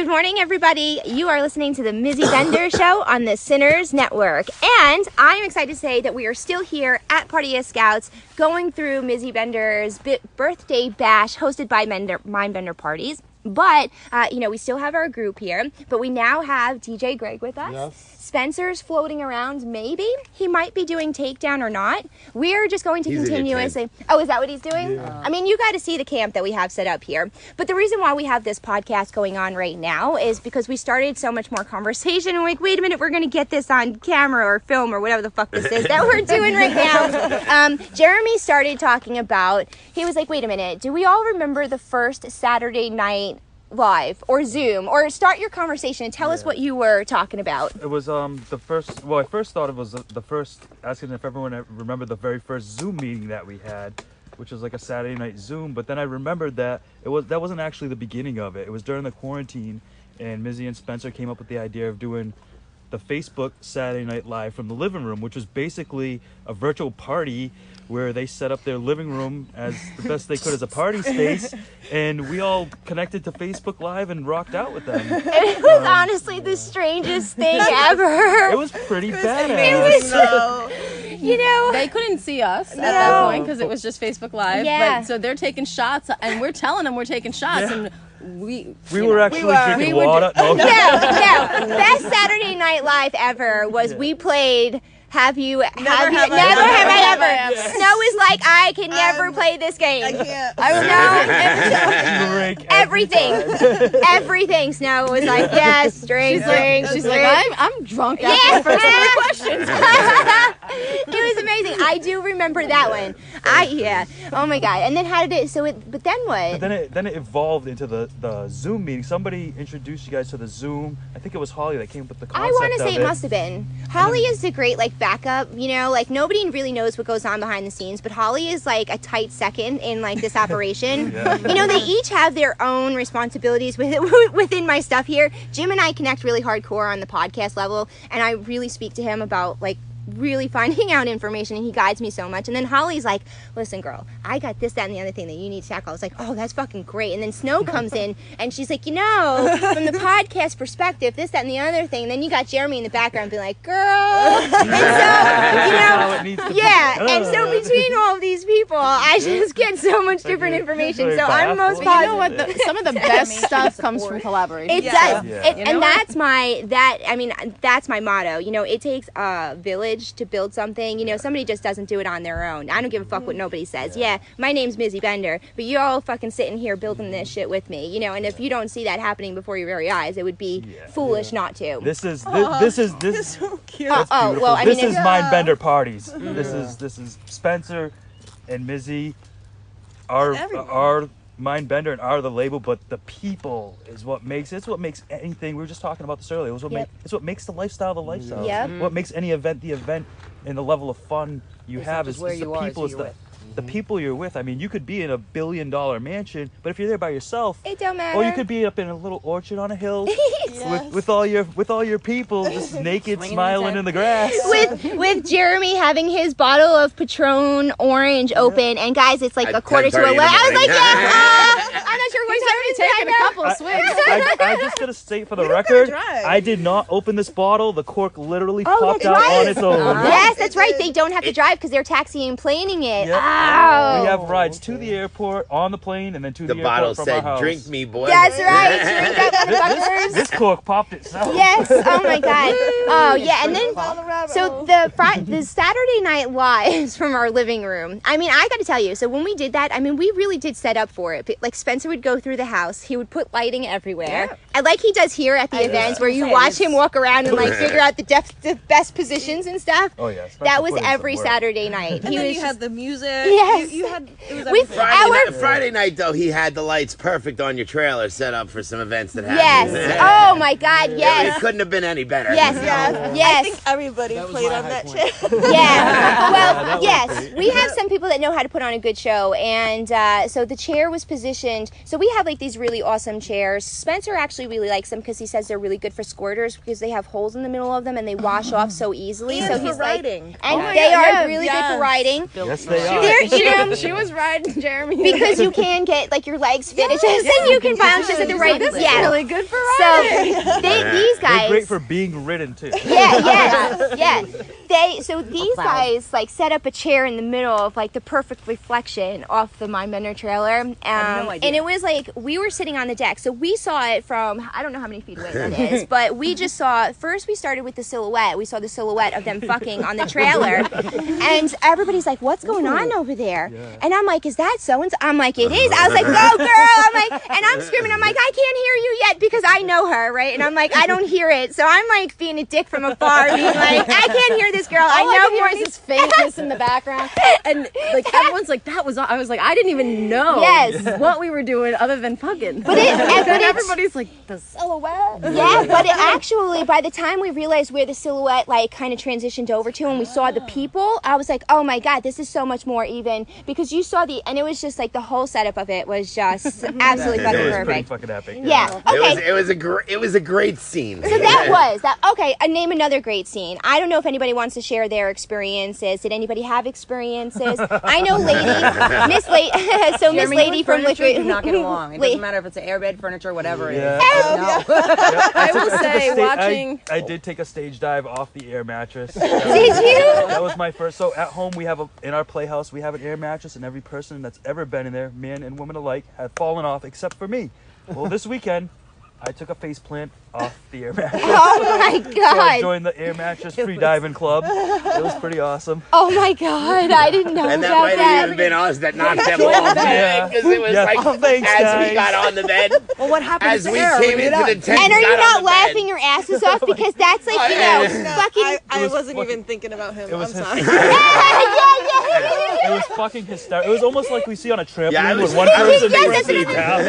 Good morning, everybody. You are listening to the Mizzy Bender Show on the Sinners Network. And I'm excited to say that we are still here at Party of Scouts going through Mizzy Bender's bi- birthday bash hosted by Bender, Mindbender Parties. But, uh, you know, we still have our group here, but we now have DJ Greg with us. Spencer's floating around, maybe. He might be doing takedown or not. We're just going to He's continuously. Oh, is that what he's doing? I mean, you got to see the camp that we have set up here. But the reason why we have this podcast going on right now is because we started so much more conversation. And we're like, wait a minute, we're going to get this on camera or film or whatever the fuck this is that we're doing right now. Um, Jeremy started talking about, he was like, wait a minute, do we all remember the first Saturday night? Live or Zoom, or start your conversation and tell us what you were talking about. It was um the first. Well, I first thought it was the, the first asking if everyone remembered the very first Zoom meeting that we had, which was like a Saturday night Zoom. But then I remembered that it was that wasn't actually the beginning of it. It was during the quarantine, and Mizzy and Spencer came up with the idea of doing the Facebook Saturday Night Live from the living room, which was basically a virtual party where they set up their living room as the best they could as a party space, and we all connected to Facebook Live and rocked out with them. It was um, honestly the strangest thing ever. It was pretty badass. It was so, you know, They couldn't see us at that point because it was just Facebook Live. Yeah. But so they're taking shots, and we're telling them we're taking shots, Yeah. and we We were know, actually were- drinking we were water. ju- No. no, no. Best Saturday Night Live ever was we played. Have you? Have you? have I never have I ever. have I Snow is like I can never um, play this game. I can't. Snow, Drink everything, everything. Snow was like yes, drink, She's like, she's drink. like, I'm, I'm drunk after Yeah. the first three questions. it was amazing. I do remember that one. I yeah. Oh my god. And then how did it? So it. But then what? But then it then it evolved into the the Zoom meeting. Somebody introduced you guys to the Zoom. I think it was Holly that came up with the concept. I want to say it must have been. Holly is the great like backup, you know, like nobody really knows what goes on behind the scenes, but Holly is like a tight second in like this operation. Yeah. You know, they each have their own responsibilities within my stuff here. Jim and I connect really hardcore on the podcast level, and I really speak to him about like really finding out information and he guides me so much and then holly's like listen girl i got this that and the other thing that you need to tackle i was like oh that's fucking great and then snow comes in and she's like you know from the podcast perspective this that and the other thing and then you got jeremy in the background being like girl and so you know it needs to be. yeah and so between all of these people i just get so much different information so i'm most baffled. But you know what? The, some of the best stuff comes from collaboration. it does, Yeah. It- and that's my that. I mean, that's my motto. You know, it takes a village to build something. You know, somebody just doesn't do it on their own. I don't give a fuck what mm. nobody says. Yeah, my name's Mizzy Bender, but you're all fucking sitting here building this shit with me. You know, and if you don't see that happening before your very eyes, it would be Yeah. foolish not to. This is this, this is this. so cute. Oh, oh, well, I this mean, is it's- Mindbender parties. This is this is Spencer and Mizzy, our Everyone. our Mindbender and are the label, but the people is what makes it's what makes anything. We were just talking about this earlier. It was what Yep. make it's what makes the lifestyle the lifestyle. Yep. What makes any event the event and the level of fun you It's have just is, where is you the are, people. who It's the with. The people you're with. I mean, you could be in a billion dollar mansion, but if you're there by yourself, it don't matter. or you could be up in a little orchard on a hill with, with all your with all your people just naked, Swinging smiling in the grass. with with Jeremy having his bottle of Patron Orange open, and guys, it's like At a quarter to eleven. I was like, morning. yeah, uh, I'm not sure what already it is taken a couple swigs. I, I just gotta state for the don't record. I did not open this bottle. The cork literally Oh, popped out right. on its own. Yes, that's right. They don't have to drive because they're taxiing planing it. Yeah. Wow. We have rides to the airport, on the plane, and then to The airport. the, bottle airport from our said, house. "Drink me, boy." That's right. Drink up, motherfuckers. This cork popped itself. Yes. Oh my god. Oh yeah. And then so the Friday, the Saturday Night Lives from our living room. I mean, I got to tell you. So when we did that, I mean, we really did set up for it. But, Like Spencer would go through the house. He would put lighting everywhere. And like he does here at the events, where you watch him walk around and like figure out the, def- the best positions and stuff. Oh yeah. Spencer That was put in some every. Saturday night. And He then was you had the music. Yes. You, you had it was We- Friday, Our- night, Friday night, though, he had the lights perfect on your trailer set up for some events that happened. Yes. Oh my God. Yes. It Yes. couldn't have been any better. Yes. I Yes. I think everybody played on that shit. Yeah. Well, that yes, we have some people that know how to put on a good show, and uh, so the chair was positioned. So we have like these really awesome chairs. Spencer actually really likes them because he says they're really good for squirters because they have holes in the middle of them and they wash off so easily. so And for he's like, riding. and my they God, are yeah, really good for riding. Yes, they are. They're, you um, know, she was riding Jeremy because you can get like your legs fitted just and you can bounce just at the right. This is Yeah. really good for So they, these They're great for being ridden too. yeah, yeah, yeah. They so these guys like set up a chair in the middle of like the perfect reflection off the Mindbender trailer, um, idea. and it was like we were sitting on the deck, so we saw it from I don't know how many feet away that is, but we just saw. First, we started with the silhouette. We saw the silhouette of them fucking on the trailer, and everybody's like, "What's going on over there?" And I'm like, "Is that so and so?" I'm like, "It is." I was like, "Go, girl!" I'm like, and I'm screaming. I'm like, "I can't hear you yet because I know her, right?" And I'm like, "I don't hear it," so I'm like being a dick from afar, being like, "I can't hear this girl. I All I know could hear more." is faintness in the background, and like everyone's like, "That was." I was like, I didn't even know Yes. what we were doing other than fucking. But it- and- but then everybody's like, "The silhouette." Yeah, but it actually, by the time we realized where the silhouette like kind of transitioned over to, and we saw the people, I was like, "Oh my god, this is so much more even." Because you saw the, and it was just like the whole setup of it was just absolutely fucking was pretty perfect. fucking epic. Yeah. It was Okay. it was a gr- it was a great scene. So that was that. Okay, uh, name another great scene. I don't know if anybody wants to share their experiences. Did anybody have experiences? I know, lady, Miss Lady. so Miss Lady you from and furniture Liquid. do not get along. It Wait. doesn't matter if it's an airbed, furniture, whatever it is. Yeah. No. I oh, will I say, sta- watching. I, did take a stage dive off the air mattress. That Did was- you? That was my first. So at home we have a in our playhouse we have an air mattress, and every person that's ever been in there, man and woman alike, have fallen off except for me. Well, this weekend I took a face plant off the air mattress. Oh my So I god! joined the air mattress free diving club. It was pretty awesome. Oh my god! I didn't know And that about might have even been us that knocked them off. Yeah. Because it was Yeah. like Oh, thanks, as guys. we got on the bed, Well, what happened as to we air? came When into the tent, And are you on not laughing bed. your asses off because that's like oh, you know No, fucking I, I was wasn't fucking- even thinking about him. It was I'm sorry. hysterical. yeah yeah. It was fucking hysterical. It was almost like we see on a trampoline Yeah, I was- when one person Yes, brings that's me down,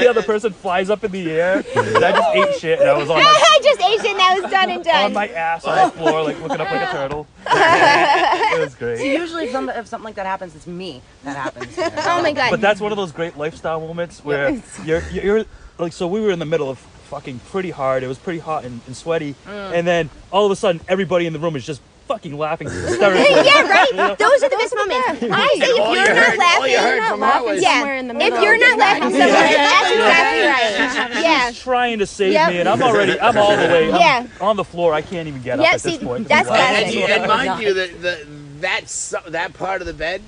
the other person flies up in the air. And I just ate shit, and I was on my, I just ate it and that was done and done. on my ass on the floor, like looking up like a turtle. it was great. Usually, if something, if something like that happens, it's me that happens. Oh my god. But that's one of those great lifestyle moments where you're you're like so we were in the middle of fucking pretty hard. It was pretty hot and, and sweaty, mm. and then all of a sudden everybody in the room is just fucking laughing hysterically. yeah, right. Those are the best moments. I say if you're you not heard, all you laughing, heard from her was, yeah. somewhere in the If you're not laughing somewhere, that's exactly right. Yeah. She's trying to save Yep. me, and I'm already I'm all the way I'm Yeah. on the floor. I can't even get Yeah, up at see, this point. that's I'm and, classic. you, and mind you, the, the, that that part of the bed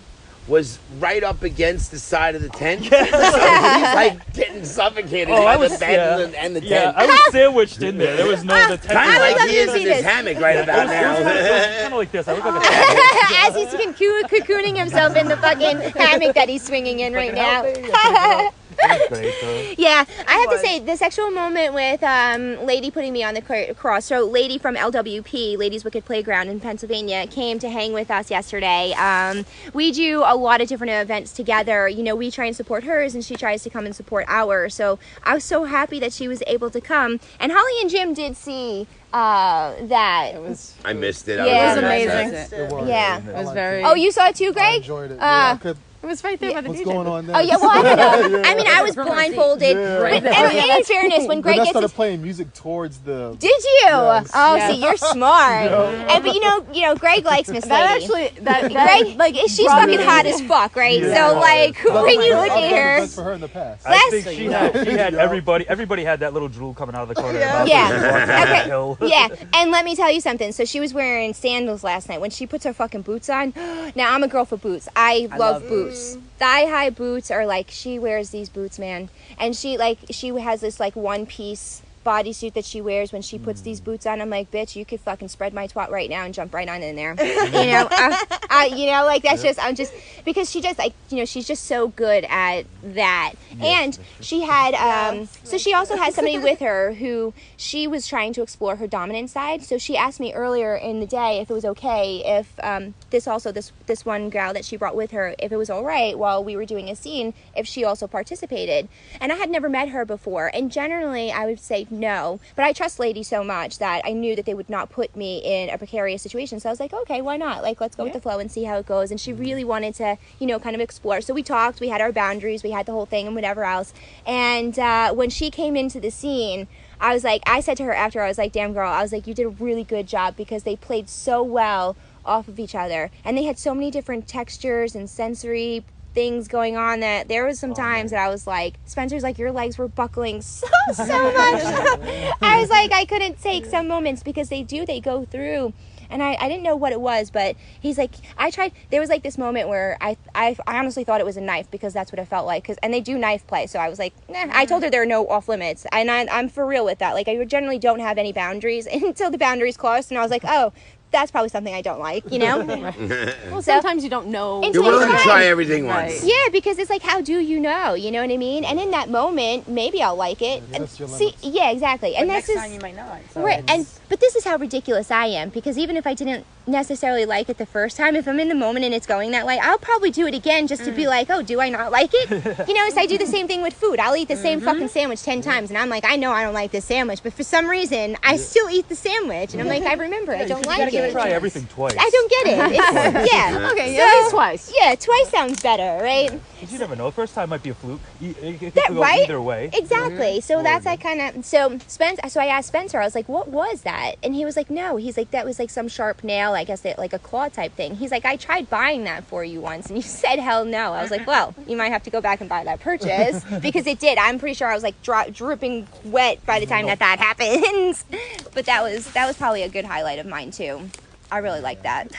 was right up against the side of the tent. so he's like getting suffocated Oh, by I was the bed yeah, and the, and the yeah, tent. I was sandwiched in there. There was no the ah, tent. kind I of would like love he to is see in his this. hammock right about now. kind of like this. I look like a. As he's cocooning himself in the fucking hammock that he's swinging in right now. It was great, though. Yeah, I have to say the sexual moment with um, Lady putting me on the cr- cross. So, Lady from LWP, Ladies Wicked Playground in Pennsylvania, came to hang with us yesterday. Um, we do a lot of different events together. You know, we try and support hers, and she tries to come and support ours. So, I was so happy that she was able to come. And Holly and Jim did see uh, that. It was. I missed it. Yeah. I It was on amazing. set. It was. Yeah. It was very. Oh, you saw it too, Greg. I enjoyed it. Uh, yeah, I could, It was right there by the What's DJ. going on there? Oh yeah, well I don't know. Yeah. I mean, I was blindfolded. Yeah. But, and, in fairness, when Greg Then I gets started his playing music towards the. Did you? Yes. Oh, Yeah. see, you're smart. No. And but you know, you know, Greg likes Miss That Lady. actually, that, that Greg, like, she's fucking me- hot as fuck, right? Yeah. So, like, But when you I've look at her, for her in the past. I Let's- think she had she had everybody everybody had that little drool coming out of the corner. Yeah. of their mouth Yeah. she walked down Okay. yeah. And let me tell you something. So she was wearing sandals last night. When she puts her fucking boots on, now I'm a girl for boots. I, love, love boots. Thigh high boots are like she wears these boots, man. And she like she has this like one piece bodysuit that she wears when she puts these boots on. I'm like, bitch, you could fucking spread my twat right now and jump right on in there. you know, uh, uh, you know, like that's just I'm just because she just like you know she's just so good at that. and she had um so she also had somebody with her who she was trying to explore her dominant side. So she asked me earlier in the day if it was okay if um this also this this one gal that she brought with her if it was all right while we were doing a scene if she also participated. And I had never met her before. And generally I would say no, but I trust ladies so much that I knew that they would not put me in a precarious situation. So I was like, okay, why not? Like let's go with the flow and see how it goes. And she really wanted to, you know, kind of explore. So we talked, we had our boundaries, we had the whole thing and whatever else. And uh, when she came into the scene, I was like, I said to her after, I was like, damn girl, I was like, you did a really good job because they played so well off of each other. And they had so many different textures and sensory things going on that there was some oh, times that I was like, Spencer's like, your legs were buckling so, so much. I was like, I couldn't take some moments because they do, they go through. And I, I didn't know what it was, but he's like, I tried. There was like this moment where I, I, I honestly thought it was a knife because that's what it felt like. Cause, and they do knife play. So I was like, nah. I told her there are no off limits. And I, I'm for real with that. Like, I generally don't have any boundaries until the boundaries crossed. And I was like, oh, that's probably something I don't like, you know? Well, sometimes you don't know. Until You're willing to try everything Right. once. yeah, because it's like, how do you know? You know what I mean? And in that moment, maybe I'll like it. Yeah, And see, yeah, exactly. and But this next is time you might not. So right. it's- And but this is how ridiculous I am because even if I didn't necessarily like it the first time, if I'm in the moment and it's going that way, I'll probably do it again just to Mm. be like, oh, do I not like it? you know, so I do the same thing with food. I'll eat the same Mm-hmm. fucking sandwich ten times, and I'm like, I know I don't like this sandwich, but for some reason, I still eat the sandwich, and I'm like, I remember, I don't like gotta it. try everything twice. I don't get it. It's, yeah. Okay, So- at least twice. Yeah, twice sounds better, right? right? 'Cause you never know. First time might be a fluke. You- It, it That go right? either way. Exactly. So that's I kind of so Spencer. So I asked Spencer. I was like, "What was that?" And he was like, "No." He's like, "That was like some sharp nail. I guess it, like a claw type thing." He's like, "I tried buying that for you once, and you said hell no." I was like, "Well, you might have to go back and buy that purchase because it did. I'm pretty sure I was like dri- dripping wet by the time that that happened. But that was that was probably a good highlight of mine too. I really like that.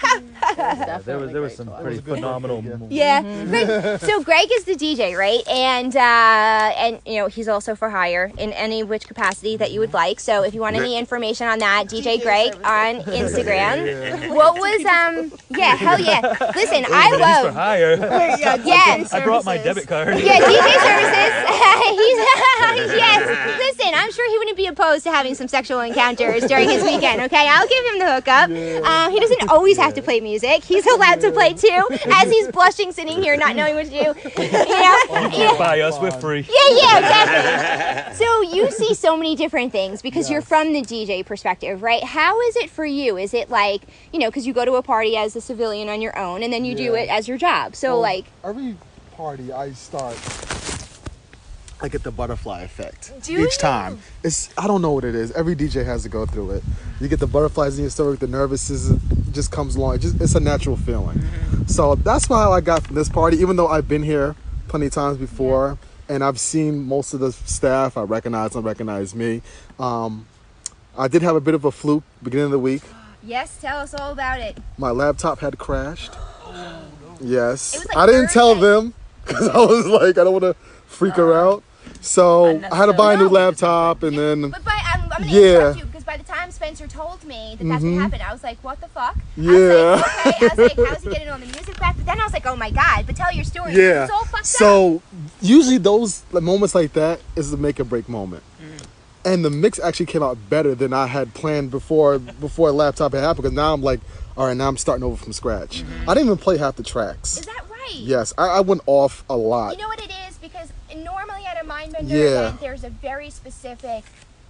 Yeah, there was there was some pretty phenomenal. moments. Yeah. Greg, so Greg is the DJ, right? And uh, and you know he's also for hire in any which capacity that you would like. So if you want any information on that, DJ Greg on Instagram. What was um? Yeah, hell yeah. Listen, He's for I love. hire. Yeah. I brought my debit card. Yeah, DJ services. He's yes. Listen, I'm sure he wouldn't be opposed to having some sexual encounters during his weekend. Okay, I'll give him the hookup. Uh, he doesn't always have to play music. He's allowed to play too, as he's blushing, sitting here, not knowing what to do. You know? You can't buy us. We're free. Yeah, yeah, exactly. So you see so many different things because you're from the DJ perspective, right? How is it for you? Is it like, you know, because you go to a party as a civilian on your own and then you do it as your job. So, Well, like, every party I start, I get the butterfly effect Do each you? time. It's I don't know what it is. Every DJ has to go through it. You get the butterflies in your stomach, the nervousness just comes along. It just, it's a natural feeling. So that's why I got from this party. Even though I've been here plenty of times before, and I've seen most of the staff. I recognize and recognize me. Um, I did have a bit of a fluke beginning of the week. yes, tell us all about it. My laptop had crashed. Yes. It was like I didn't tell them because I was like, I don't want to freak her out. So I had to buy a new laptop and then, But by, I'm, I'm going to Yeah. interrupt you because by the time Spencer told me that that's what mm-hmm. happened, I was like, what the fuck? Yeah. I was like, okay. I was like, how's he getting all the music back? But then I was like, oh my god, but tell your story. yeah. It's all fucked up. So usually those like, moments like that is the make or break moment. Mm. And the mix actually came out better than I had planned before before a laptop had happened because now I'm like, all right, now I'm starting over from scratch. Mm-hmm. I didn't even play half the tracks. Is that right? Yes, I, I went off a lot. You know what it is? Normally at a Mindbender Yeah. event, there's a very specific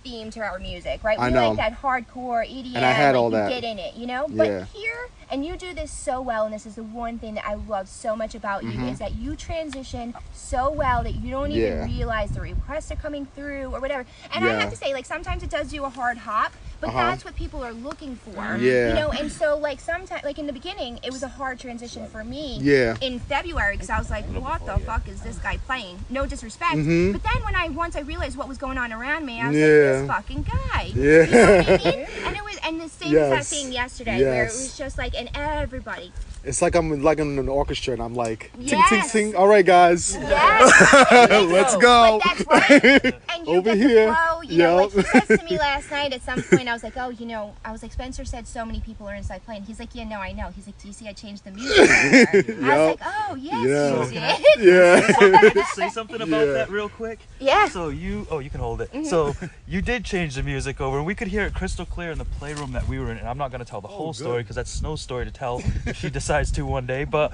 theme to our music, right? I we know. like that hardcore EDM. And I had like, all that. Get in it, you know. But Yeah. here, and you do this so well, and this is the one thing that I love so much about you Mhm. is that you transition so well that you don't even Yeah. realize the requests are coming through or whatever. And I have to say, like sometimes it does do a hard hop, but Uh-huh. that's what people are looking for. Yeah. You know, and so like sometimes, like in the beginning, it was a hard transition for me. Yeah. In February, because I was like, what the fuck is this guy playing? No disrespect. Mhm. But then when I once I realized what was going on around me, I was like, this fucking guy. Yeah. You know what I mean? And it was, and the same as that thing yesterday, where it was just like, and everybody. It's like I'm like in an orchestra and I'm like, ting, ting, Yes. ting. All right, guys. Yes. Let's go. But that's right. And you Over get here. the flow. You know, like he Yep. says to me last night at some point, I was like, oh, you know, I was like, Spencer said so many people are inside playing. He's like, yeah, no, I know. He's like, do you see I changed the music? over there?" I was like, oh, yes, Yeah. you did. Yeah. So can I just say something about Yeah. that real quick? Yeah. So you, oh, you can hold it. Mhm. So you did change the music over, and we could hear it crystal clear in the playroom that we were in. And I'm not gonna tell the whole story because that's Snow's story to tell if she to one day. But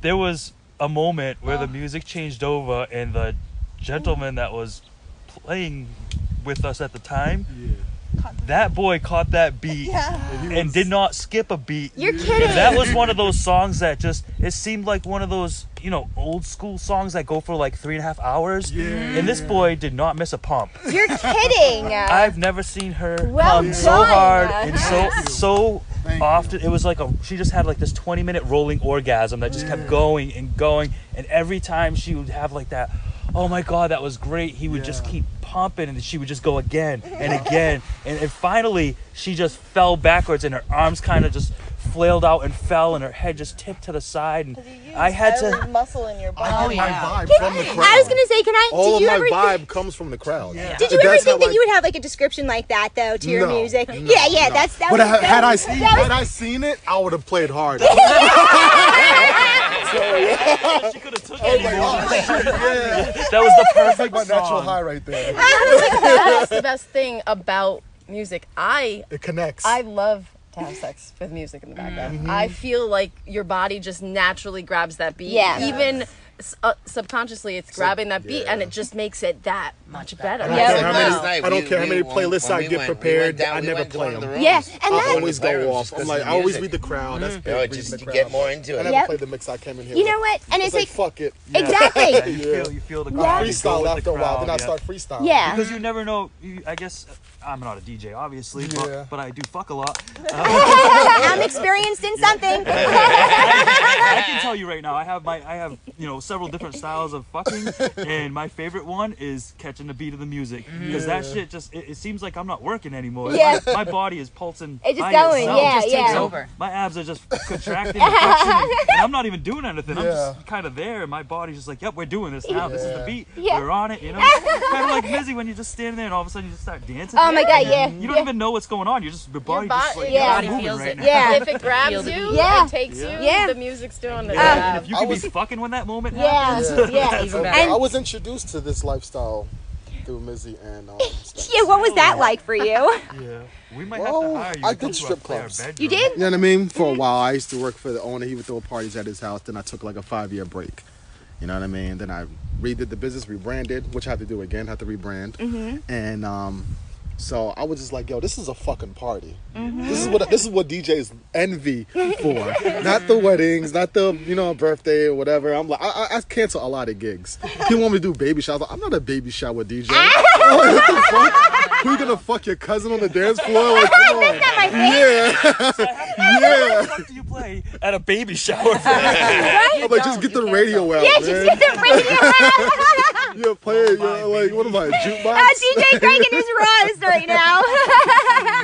there was a moment where the music changed over, and the gentleman that was playing with us at the time. That boy caught that beat and did not skip a beat. You're kidding. That was one of those songs that just it seemed like one of those you know old school songs that go for like three and a half hours. Yeah. And this boy did not miss a pump. You're kidding. I've never seen her Well pump so hard uh-huh. and so so often. It was like a she just had like this 20 minute rolling orgasm that just kept going and going. And every time she would have like that, oh my god, that was great. He would just keep pumping and she would just go again and again. And, and finally she just fell backwards and her arms kind of just flailed out and fell and her head just tipped to the side and I had to muscle in your body. I get my oh, vibe from the crowd. I was gonna say, can I? All did of you my ever vibe think, comes from the crowd. Yeah. Did you ever think that I- you would have like a description like that though to your No, music? no, yeah, yeah, no. that's that. But was, had, that had I was- seen that was- had I seen it, I would have played hard. she could have took Oh it. my God. That was the That's perfect like my natural high right there. That's the best thing about music. I It connects. I love to have sex with music in the background. Mhm. I feel like your body just naturally grabs that beat. Yeah. Even uh, subconsciously, it's grabbing that beat, and it just makes it that much better. I don't Yeah. care how many, Last I don't we- care how many when- playlists when I get went- prepared. went down- I never went play them. the rooms. Yeah, and I always One of the go off. I'm 'cause like, I always read the crowd. That's Mm. big. No, reading just to get more into it. I it. never Yep. played the mix I came in here. You know what? And It's it's like like fuck it. exactly. Yeah, you feel you feel the crowd. freestyle after a while, then I start freestyling. Yeah. Because you never know. I guess I'm not a DJ, obviously, Yeah. but, but I do fuck a lot. I'm experienced in something. I can tell you right now, I have my, I have, you know, several different styles of fucking, and my favorite one is catching the beat of the music mm-hmm. because that shit just, it, it seems like I'm not working anymore. Yeah. My, my body is pulsing. It's just going, itself. yeah, It just takes yeah. over. My abs are just contracting, and flexing, and I'm not even doing anything. Yeah. I'm just kind of there, and my body's just like, "Yep, we're doing this now. This is the beat. Yeah. We're on it." You know, kind of like Mizzy when you just stand there and all of a sudden you just start dancing. Oh my god, yeah. You don't yeah. even know what's going on. You're just your body bo- just like your Yeah. body feels right it. now. Yeah. If it grabs you, Yeah. it takes you. Yeah. The music's doing it. Yeah. And if you I can was- be um, fucking when that moment Yeah, happens, yeah. Even I was introduced to this lifestyle through Mizzy and um, Yeah, what was that like for you? yeah, we might have to hire you. I did strip clubs. You did? You know what I mean? For a while, I used to work for the owner. He would throw parties at his house. Then I took like a five year break. You know what I mean? Then I redid the business, rebranded, which I had to do again, had to rebrand. Mm-hmm. And um, so I was just like, yo, this is a fucking party. Mm-hmm. This is what this is what DJs envy for. not the weddings, not the you know birthday or whatever. I'm like, I, I, I cancel a lot of gigs. People want me to do baby showers. I'm not a baby shower DJ. what the fuck? Who you gonna fuck your cousin on the dance floor? Like, come on. That's not my thing. Yeah. So Yeah. What the fuck do you play at a baby shower? I'm like, just get the radio out, Yeah, man. just get the radio out. Yeah, play it. Yeah, like, what am I, a jukebox? Uh, DJ Greg in his Ross right now.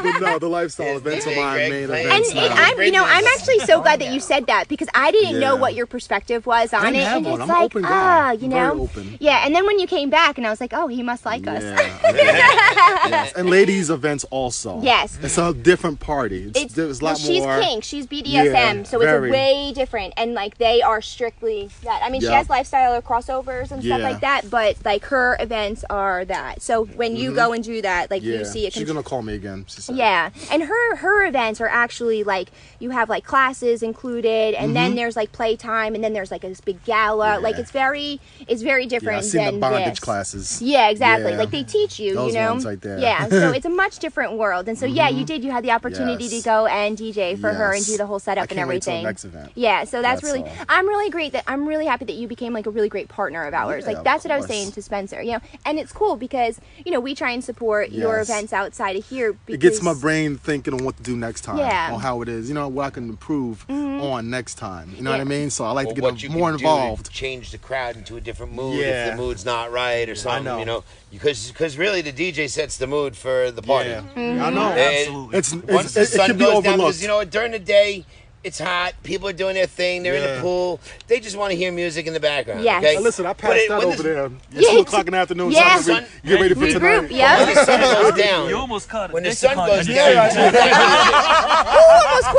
but no, the lifestyle Yes, events are my Greg main plays. and, events. I'm, you know, I'm actually so glad that you said that because I didn't know what your perspective was on I it, and it's I'm like, open guy. ah, you know, yeah. And then when you came back, and I was like, oh, he must like us. Yeah, yeah. Yes. And ladies events also. Yes. It's a different party. It's, It's, there's a well, lot she's more. kink, she's BDSM, Yeah, so it's very. a way different, and like they are strictly that. I mean, she has lifestyle or crossovers and stuff like that, but like her events are that. So when you go and do that, like Mm-hmm. Yeah. you see it. She's con- gonna call me again. She said. Yeah, and her her events are actually like you have like classes included, and then Mhm. there's like playtime, and then there's like this big gala. Like it's very it's very Yeah, different the than bondage this. classes. Yeah, exactly. Yeah. Like they teach you, Those you know. ones right there. Yeah, so it's a much different world, and so yeah, you did. You had the opportunity Yes. to go and DJ for her and do the whole setup and can't wait till everything. next event. Yeah, so that's, That's really. all. I'm really great that I'm really happy that you became like a really great partner of ours. Yeah, like that's what I was. Saying to Spencer. You know, and it's cool because you know we try and support your events outside of here. Because, It gets my brain thinking on what to do next time. Yeah. On how it is. You know, what I can improve on next time. You know what I mean? So I like Or to get you more can do to involved. change the crowd into a different mood Yeah. if the mood's not right or something. know. You know, because because really the DJ sets the mood for the party. Yeah. Mhm. I know. And Absolutely. It's- it's- once the it- it sun can be goes down, because you know during the day. It's hot. People are doing their thing. They're in Yeah. the pool. They just want to hear music in the background. Yes. Okay? Now listen, I But passed it- that when over the- there. It's Yeah, two o'clock in the afternoon. yeah. So I can re- get ready for tonight. Regroup, yeah. When the sun goes down. You almost caught it. When the dick sun on goes his down. chin. you almost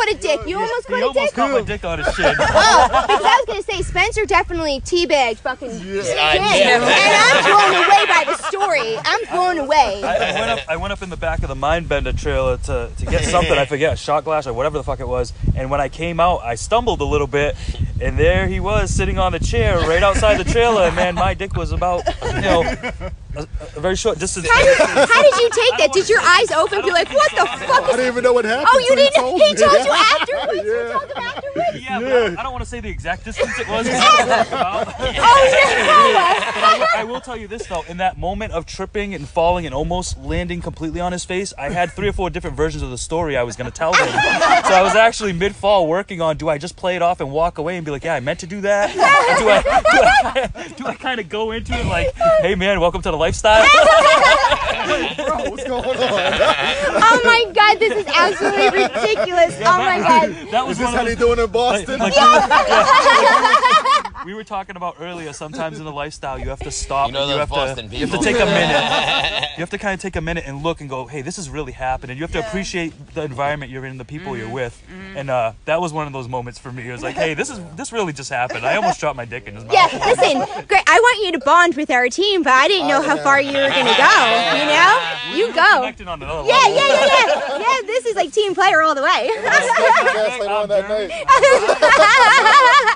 caught a dick. You almost caught a dick. my dick on his chin. Oh, because I was gonna say Spencer definitely teabagged fucking Yeah, dick, and I'm blown away by the story. I'm blown away. I, I went up. I went up in the back of the Mindbender trailer to, to get something. I forget, a shot glass or whatever the fuck it was. And when I came out, I stumbled a little bit, and there he was sitting on a chair right outside the trailer. And man, my dick was about you know a, a very short distance. How did, how did you take that? Did your eyes open? Be like, what the fuck? I didn't even know what happened. Oh, you till didn't? told He told you afterwards. You told him afterwards. Yeah, but I, don't, I don't want to say the exact distance it was. I don't know about. Oh But I, will, I will tell you this though: in that moment of tripping and falling and almost landing completely on his face, I had three or four different versions of the story I was going to tell him. so I was actually mid-fall working on: do I just play it off and walk away and be like, "Yeah, I meant to do that"? Or do I do I, do I kind of go into it like, "Hey, man, welcome to the lifestyle"? Bro, what's going on? Oh my god, this is absolutely ridiculous. Oh my god. That was Is this how they those- doing in Boston? Like, yeah. we were talking about earlier. Sometimes in the lifestyle, you have to stop. You know and you have Boston to. You have to take a minute. You have to kind of take a minute and look and go, "Hey, this is really happening." You have to appreciate the environment you're in, the people you're with, and uh, that was one of those moments for me. It was like, "Hey, this is this really just happened." I almost dropped my dick in his mouth. Yeah, listen, great. I want you to bond with our team, but I didn't know how far you were gonna go. You know, you go. Connected on another Yeah, level. yeah, yeah, yeah. Yeah, this is like team player all the way.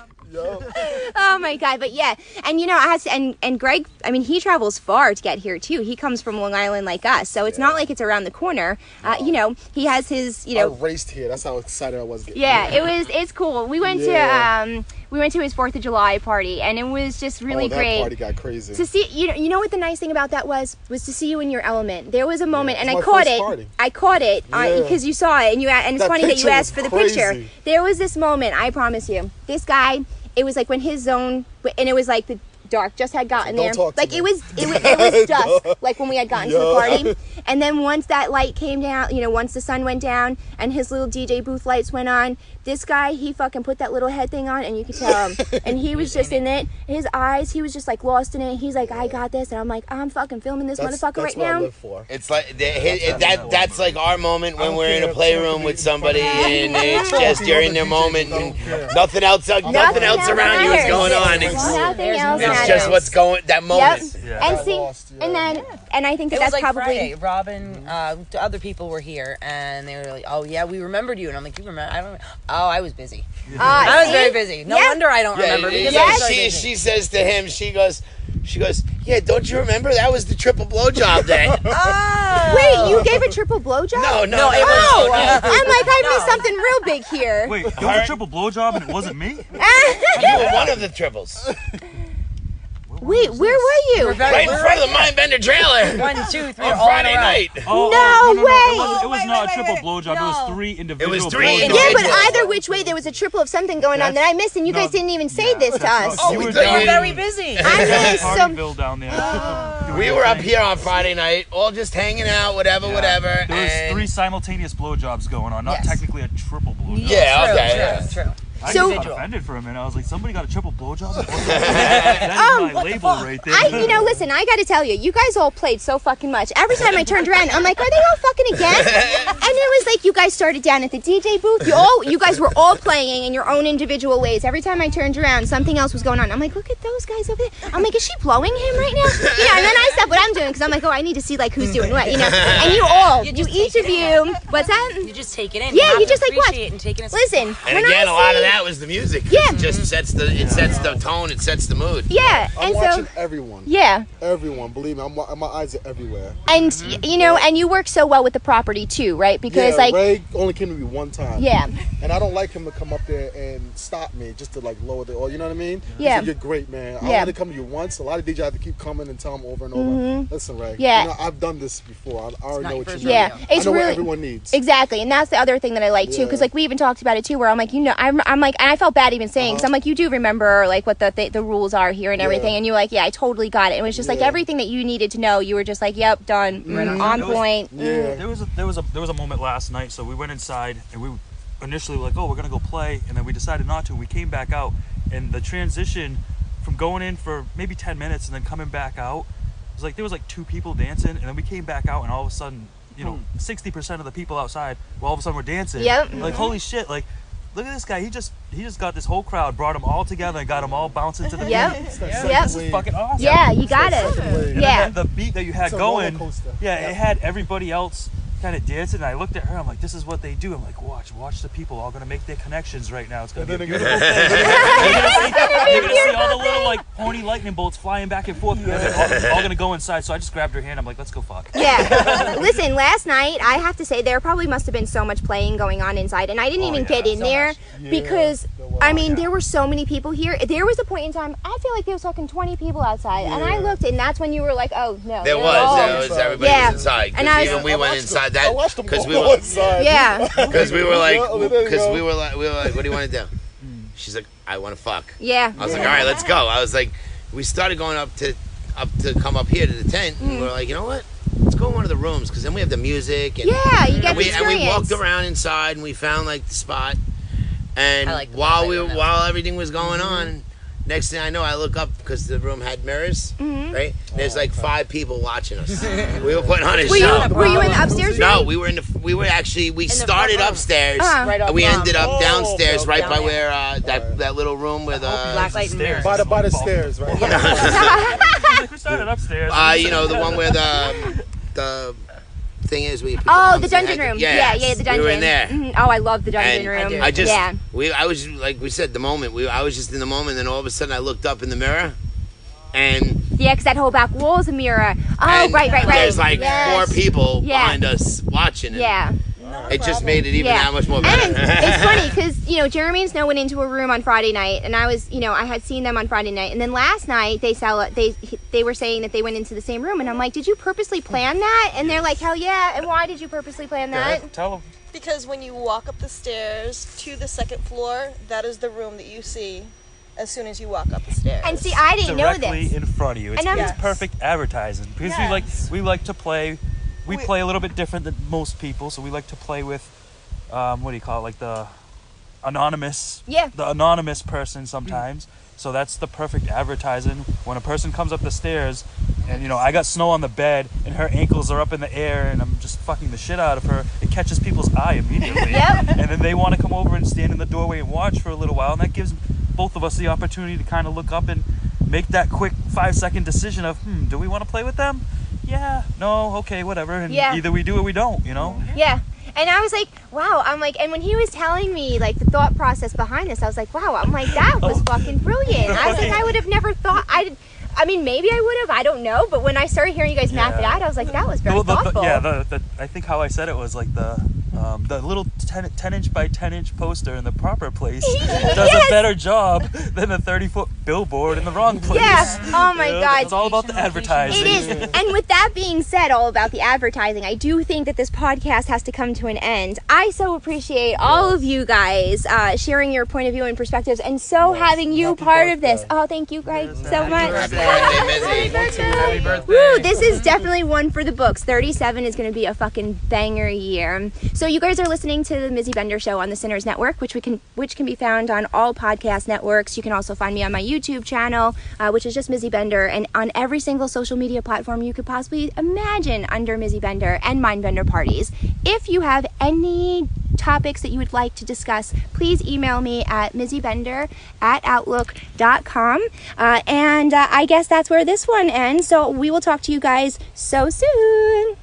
Gaslight on that night. oh my god, but yeah, and you know, I has and and Greg, I mean, he travels far to get here too. He comes from Long Island like us, so it's not like it's around the corner. Uh, you know, he has his, you know I raced here. That's how excited I was getting. yeah, it was it's cool. We went Yeah. to um we went to his Fourth of July party, and it was just really oh, that great. party got crazy. to see you know you know what the nice thing about that was was to see you in your element there was a moment and i caught it party. i caught it Yeah. because you saw it and you and it's That funny that you asked for the picture there was this moment i promise you this guy it was like when his zone and it was like the dark just had gotten Don't there. like me. it was it was, it was dusk like when we had gotten to the party. And then once that light came down you know once the sun went down and his little dj booth lights went on this guy he fucking put that little head thing on and you could tell him and he was just in it his eyes he was just like lost in it he's like i got this and i'm like i'm fucking filming this That's, motherfucker that's right what I now live for. It's like the, hit, that. That's like our moment when we're in a playroom with somebody, and it's just the you're in their moment, and nothing else. Nothing, else around you is going on. It's, else it's just what's going. That yep moment. Yeah. and see lost, yeah. and then and i think that that's like probably Friday. Robin, uh, other people were here, and they were like, "Oh yeah, we remembered you." And I'm like, "You remember? I don't. Oh, I was busy. uh, I was see? very busy. No Yeah. wonder I don't Yeah, remember because yeah, I was she busy. she says to him, she goes, she goes, yeah. Don't you remember that was the triple blowjob day? Oh. wait you gave a triple blowjob no, no, No, it no, Oh, no, no. I'm like, I missed something real big here. Wait, there was a triple blowjob and it wasn't me. You were one of the triples, Wait, where were you? We're right in front of the Mindbender trailer One, two, three, on all in a Friday row. night. Oh, No oh, way! It was, it was oh, Wait, not wait, a triple wait, blowjob. It was three individual. three blowjobs. Yeah, but either which way, there was a triple of something going on that I missed, and you No, guys didn't even say yeah, this to us. Oh, you we were thought you We were didn't- very busy. I missed some. Partyville down there. doing We were up here on Friday night, all just hanging out, whatever, Yeah. whatever. There was and three simultaneous blowjobs going on, not Yes. technically a triple blowjob. Yeah, True, okay, true, yeah. true. I So- just got offended for a minute. I was like, somebody got a triple blowjob. that is Um, my label right there. I, you know, listen, I gotta tell you, you guys all played so fucking much. Every time I turned around, I'm like, are they all fucking again? And it was like you guys started down at the DJ booth. You all, you guys were all playing in your own individual ways. Every time I turned around, something else was going on. I'm like, look at those guys over there. I'm like, is she blowing him right now? You know, and then I stop what I'm doing because I'm like, oh, I need to see like who's doing what, you know. And you all, you, each of you, what's that? You just take it in. Yeah, have you just like watch. appreciate it and take it in. Listen, And when again, I a lot of say- that was the music. Yeah. It just sets the it sets the tone. It sets the mood. Yeah, I'm and watching so everyone. yeah. Everyone, believe me, I'm, my eyes are everywhere. And y- you know, and you work so well with the property too, right? Because yeah, like, Ray only came to me one time. Yeah. And I don't like him to come up there and stop me just to like lower the, oil. you know what I mean? He's Yeah. like, you're great, man. I Yeah. only come to you once. A lot of DJs have to keep coming and tell him over and over. Mhm. Listen, Ray. Yeah. You know, I've done this before. I, I already know what you need. yeah, I it's know really what everyone needs. Exactly, and that's the other thing that I like too, because like we even talked about it too, where I'm like, you know, I'm, I'm like, and I felt bad even saying, because I'm uh-huh. like, you do remember like what the the, the rules are here and Yeah. everything, and you're like, yeah, I totally got it. And it was just like everything that you needed to know, you were just like, yep, done, mm-hmm. Right on, on. There was- point. Mm. There was a, there was a there was a moment last night. So we went inside and we initially were like, oh, we're gonna go play, and then we decided not to. We came back out, and the transition from going in for maybe ten minutes and then coming back out it was like there was like two people dancing, and then we came back out, and all of a sudden, you know, hmm. sixty percent of the people outside, well, all of a sudden, were dancing. Yep. Like mm-hmm. holy shit, like. Look at this guy. He just he just got this whole crowd, brought them all together, and got them all bouncing to the Yep. beat. Yep. This is fucking awesome. Yeah, you got it. And Yeah. then the, the beat that you had It's going, coaster. yeah, it had everybody else kind of dancing. And I looked at her. I'm like, this is what they do. I'm like, watch, watch the people all gonna make their connections right now. It's gonna be a beautiful thing. You're gonna see- You're gonna see all the little like pony lightning bolts flying back and forth. And they're all, all gonna go inside. So I just grabbed her hand. I'm like, let's go fuck. Yeah. Listen, last night I have to say there probably must have been so much playing going on inside, and I didn't Oh, even yeah. get in So there much. because there was. I mean Yeah. there were so many people here. There was a point in time I feel like there was fucking twenty people outside, and I looked, and that's when you were like, oh no, There was, all- there was everybody yeah. was inside. and Because I was, even we went inside that watched them because we go were inside. Yeah. because we were like Yeah, there you because we were like we were like what do you want to do? She's like I want to fuck. Yeah. I was like all right, let's go. I was like we started going up to up to come up here to the tent and we were mm. like you know what? Let's go in one of the rooms because then we have the music and Yeah, you get and we, and we walked around inside and we found like the spot and like the while we were while everything was going mm-hmm. on next thing I know I look up because the room had mirrors Mhm. right there's like five people watching us we were putting on a Were show you were you in the upstairs room? no, we were in the. We were actually. We the started upstairs. Uh-huh. Right up we front. ended up Oh, downstairs, okay, right okay. by Down where uh, that that little room with uh, Black light and mirrors. By the by the stairs, right? Like, we started upstairs. uh, you know, the one where the the thing is put Oh, the dungeon room. Yeah, yeah, the dungeon. We were in there. Mhm. Oh, I love the dungeon And room. I just, yeah. we, I was like we said, the moment. We, I was just in the moment, and then all of a sudden, I looked up in the mirror, and Yeah, because that whole back wall's a mirror. Oh, right, right, right. There's like Yes. four people Yeah. behind us watching. and Yeah. It just made it even Yeah. that much more better. And it's funny because you know Jeremy and Snow went into a room on Friday night, and I was, you know, I had seen them on Friday night, and then last night they sell they they were saying that they went into the same room, and I'm like, did you purposely plan that? And they're like, hell yeah. And why did you purposely plan that? Tell them. Because when you walk up the stairs to the second floor, that is the room that you see as soon as you walk up the stairs. And see, I didn't know directly in front of you. It's, And I'm- it's Yes. perfect advertising because we like we like to play. We, We- play a little bit different than most people, so we like to play with, um, what do you call it, like the anonymous, Yeah. the anonymous person sometimes. So that's the perfect advertising. When a person comes up the stairs, and you know I got snow on the bed, and her ankles are up in the air, and I'm just fucking the shit out of her. It catches people's eye immediately. Yep. And then they want to come over and stand in the doorway and watch for a little while, and that gives both of us the opportunity to kind of look up and make that quick five second decision of, hmm, do we want to play with them? Yeah, no, okay, whatever. And Yeah. either we do or we don't, you know? Yeah. And I was like, wow. I'm like, and when he was telling me like the thought process behind this, I was like, wow. I'm like, that was Oh. fucking brilliant. I was like, I would have never thought. I did. I mean, maybe I would have. I don't know. But when I started hearing you guys map it out, I was like, that was very Well, the- the- yeah, the, the, I think how I said it was like the um, the little 10, 10 inch by 10 inch poster in the proper place does Yes. a better job than the 30 foot billboard in the wrong place. Yeah. Oh my You know, God. It's all about the advertising. It is. And with that being said, all about the advertising, I do think that this podcast has to come to an end. I so appreciate all of you guys uh, sharing your point of view and perspectives, and so having you part of this. Oh, thank you guys so much. Happy birthday, Mizzy. Happy birthday. Woo, this is definitely one for the books. 37 is going to be a fucking banger year. So So you guys are listening to the Mizzy Bender Show on the Sinners Network, which we can which can be found on all podcast networks. You can also find me on my YouTube channel, uh, which is just Mizzy Bender, and on every single social media platform you could possibly imagine under Mizzy Bender and Mindbender parties. If you have any topics that you would like to discuss, please email me at mizzybender at outlook.com. Uh, and uh, I guess that's where this one ends. So we will talk to you guys so soon.